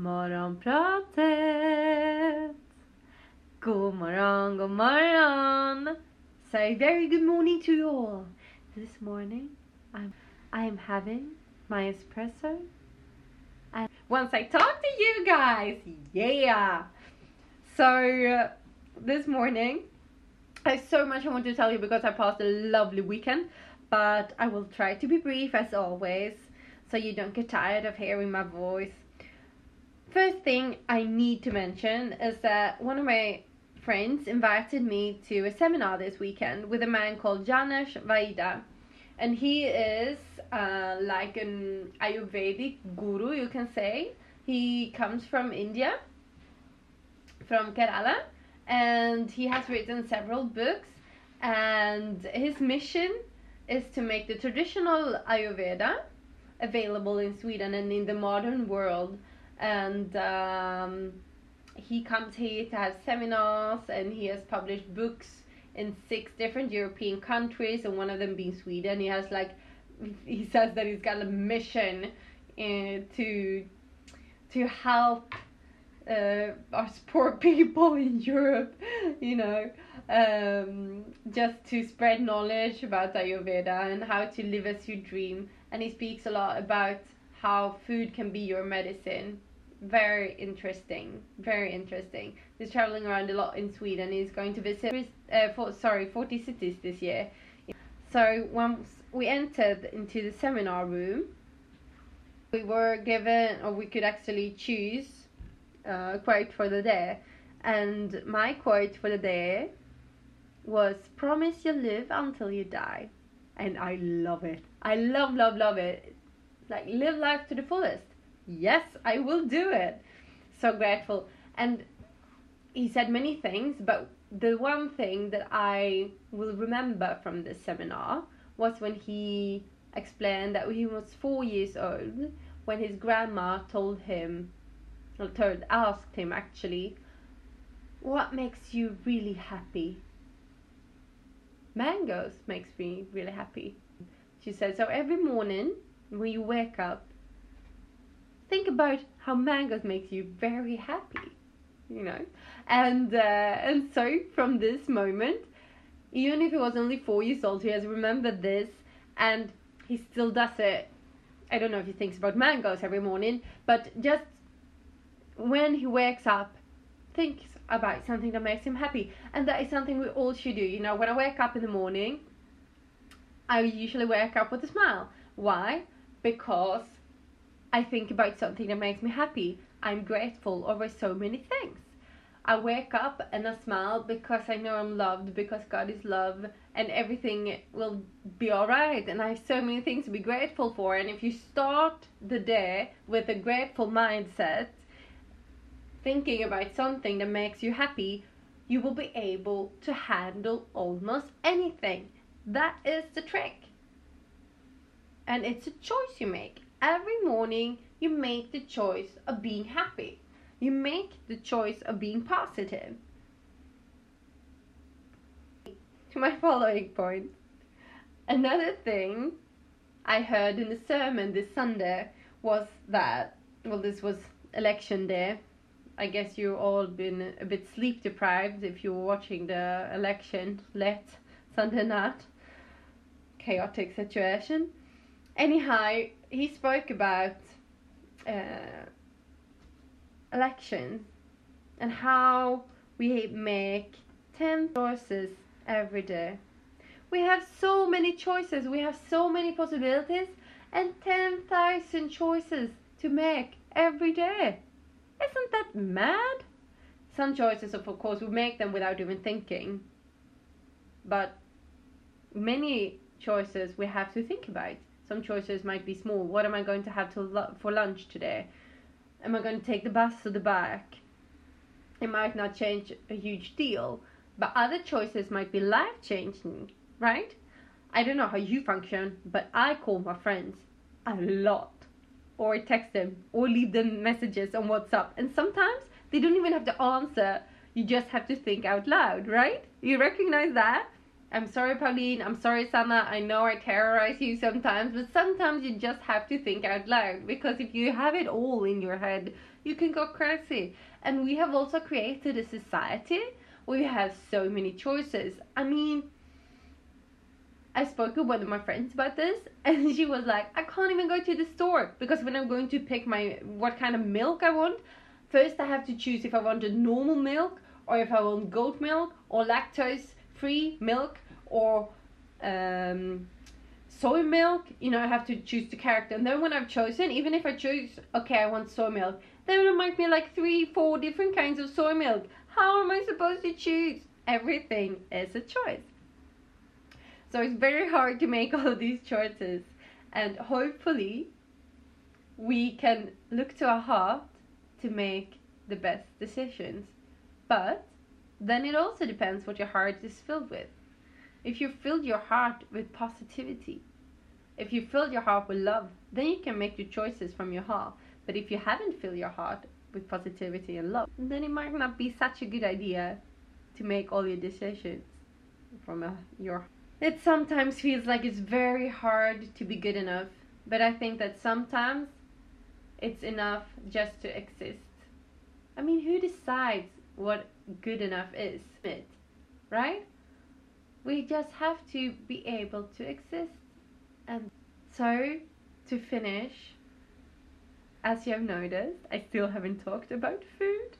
Morgonpratet. God morgon, god morgon. Say very good morning to you all. This morning, I'm I am having my espresso. And once I talk to you guys, yeah. So uh, this morning, I have so much I want to tell you because I passed a lovely weekend, but I will try to be brief as always, so you don't get tired of hearing my voice. First thing I need to mention is that one of my friends invited me to a seminar this weekend with a man called Janesh Vaidya. And he is uh, like an Ayurvedic guru, you can say. He comes from India, from Kerala, and he has written several books. And his mission is to make the traditional Ayurveda available in Sweden and in the modern world and um, he comes here to have seminars and he has published books in six different European countries and one of them being Sweden. He has like he says that he's got a mission uh, to to help uh, us poor people in Europe, you know, um, just to spread knowledge about Ayurveda and how to live as you dream. And he speaks a lot about how food can be your medicine very interesting very interesting. He's traveling around a lot in sweden. He's going to visit uh, for, sorry 40 cities this year. So once we entered into the seminar room we were given or we could actually choose uh, a quote for the day. And my quote for the day was promise you'll live until you die. And i love it. I love love love it. Like live life to the fullest yes, I will do it. So grateful. And he said many things, but the one thing that I will remember from this seminar was when he explained that he was four years old when his grandma told him, or told, asked him actually, what makes you really happy? Mangoes makes me really happy. She said, so every morning when you wake up, think about how mangoes makes you very happy you know? And uh, and so from this moment even if he was only four years old he has remembered this and he still does it. I don't know if he thinks about mangoes every morning but just when he wakes up thinks about something that makes him happy. And that is something we all should do you know? When i wake up in the morning i usually wake up with a smile. Why? Because I think about something that makes me happy. I'm grateful over so many things. I wake up and I smile because I know I'm loved, because God is love, and everything will be alright. And I have so many things to be grateful for. And if you start the day with a grateful mindset, thinking about something that makes you happy, you will be able to handle almost anything. That is the trick. And it's a choice you make every morning you make the choice of being happy. You make the choice of being positive. To my following point. Another thing I heard in the sermon this Sunday was that, well, this was election day. I guess you all been a bit sleep deprived if you were watching the election late Sunday night. chaotic situation. Anyhow, he spoke about uh, elections and how we make 10 choices every day. We have so many choices, we have so many possibilities, and 10,000 choices to make every day. Isn't that mad? Some choices, of course, we make them without even thinking, but many choices we have to think about. Some choices might be small. What am I going to have to for lunch today? Am I going to take the bus or the bike? It might not change a huge deal, but other choices might be life changing, right? I don't know how you function, but I call my friends a lot, or text them, or leave them messages on WhatsApp, and sometimes they don't even have to answer. You just have to think out loud, right? You recognize that? I'm sorry, Pauline. I'm sorry, Sana. I know I terrorize you sometimes, but sometimes you just have to think out loud because if you have it all in your head, you can go crazy. And we have also created a society where we have so many choices. I mean, I spoke with one of my friends about this, and she was like, "I can't even go to the store because when I'm going to pick my what kind of milk I want, first I have to choose if I want a normal milk or if I want goat milk or lactose." Free milk or um, soy milk, you know, I have to choose the character. And then when I've chosen, even if I choose, okay, I want soy milk, then there might be like three, four different kinds of soy milk. How am I supposed to choose? Everything is a choice. So it's very hard to make all these choices. And hopefully, we can look to our heart to make the best decisions. But then it also depends what your heart is filled with. If you filled your heart with positivity, if you filled your heart with love, then you can make your choices from your heart. But if you haven't filled your heart with positivity and love, then it might not be such a good idea to make all your decisions from a, your. It sometimes feels like it's very hard to be good enough, but I think that sometimes it's enough just to exist. I mean, who decides what good enough is, it, right? We just have to be able to exist. And so, to finish, as you have noticed, I still haven't talked about food.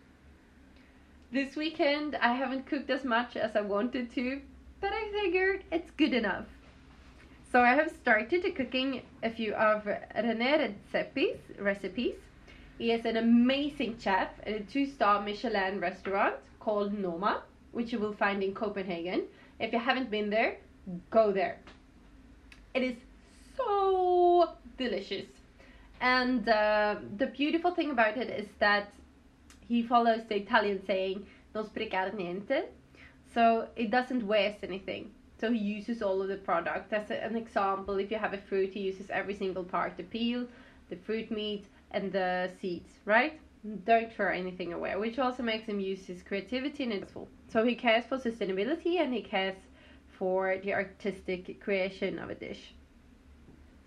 This weekend, I haven't cooked as much as I wanted to, but I figured it's good enough. So I have started cooking a few of René Redzepi's recipes. He is an amazing chef at a two-star Michelin restaurant called Noma, which you will find in Copenhagen. If you haven't been there, go there. It is so delicious. And uh, the beautiful thing about it is that he follows the Italian saying, non sprecare niente. So it doesn't waste anything. So he uses all of the product. As an example, if you have a fruit, he uses every single part the peel, the fruit meat, and the seeds, right? Don't throw anything away, which also makes him use his creativity and it's full. So he cares for sustainability and he cares for the artistic creation of a dish.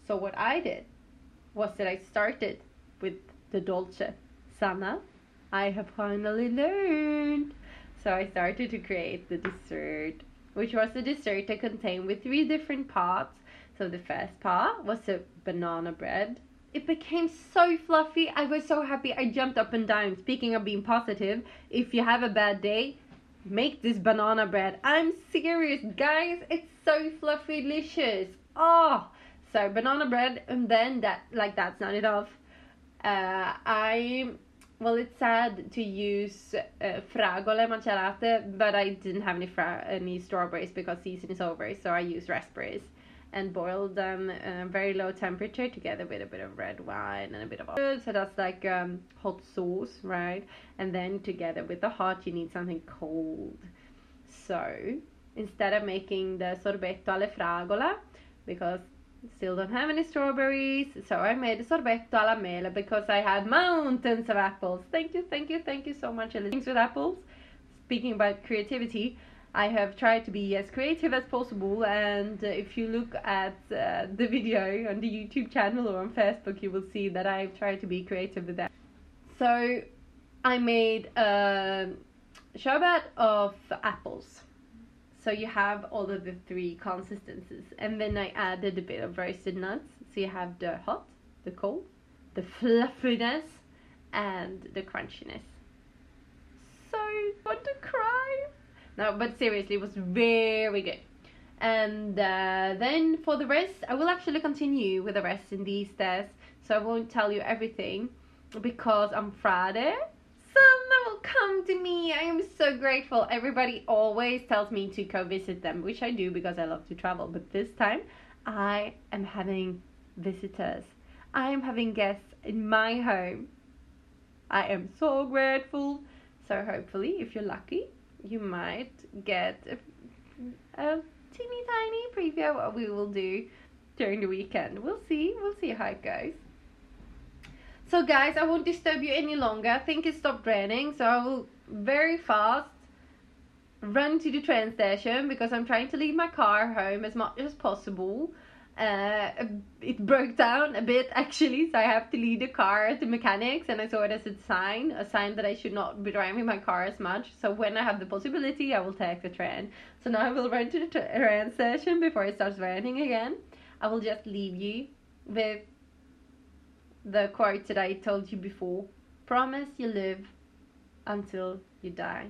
So what I did was that I started with the dolce. Sana, I have finally learned. So I started to create the dessert, which was a dessert that contained with three different parts. So the first part was a banana bread it became so fluffy. I was so happy. I jumped up and down. Speaking of being positive, if you have a bad day, make this banana bread. I'm serious, guys. It's so fluffy, delicious. Oh, so banana bread, and then that, like, that's not enough. Uh, I, well, it's sad to use uh, fragole macchiato, but I didn't have any fra- any strawberries because season is over, so I used raspberries and boil them a very low temperature together with a bit of red wine and a bit of oil. So that's like um, hot sauce, right? And then together with the hot, you need something cold. So instead of making the sorbetto alle fragola, because still don't have any strawberries, so I made a sorbetto alla mela because I had mountains of apples. Thank you, thank you, thank you so much, Things with apples. Speaking about creativity, I have tried to be as creative as possible and uh, if you look at uh, the video on the YouTube channel or on Facebook you will see that I've tried to be creative with that. So I made a sherbet of apples. So you have all of the three consistencies. And then I added a bit of roasted nuts. So you have the hot, the cold, the fluffiness, and the crunchiness. So cry. No, but seriously, it was very good. And uh, then for the rest, I will actually continue with the rest in these tests. So I won't tell you everything because on Friday, some will come to me. I am so grateful. Everybody always tells me to go visit them, which I do because I love to travel. But this time, I am having visitors. I am having guests in my home. I am so grateful. So hopefully, if you're lucky, you might get a, a teeny tiny preview of what we will do during the weekend. We'll see. We'll see how it goes. So guys, I won't disturb you any longer. I think it stopped raining, so I will very fast run to the train station because I'm trying to leave my car home as much as possible. Uh, it broke down a bit actually, so I have to leave the car at the mechanics, and I saw it as a sign, a sign that I should not be driving my car as much. So when I have the possibility, I will take the train. So now I will run to the train station before it starts raining again. I will just leave you with the quote that I told you before. Promise you live until you die.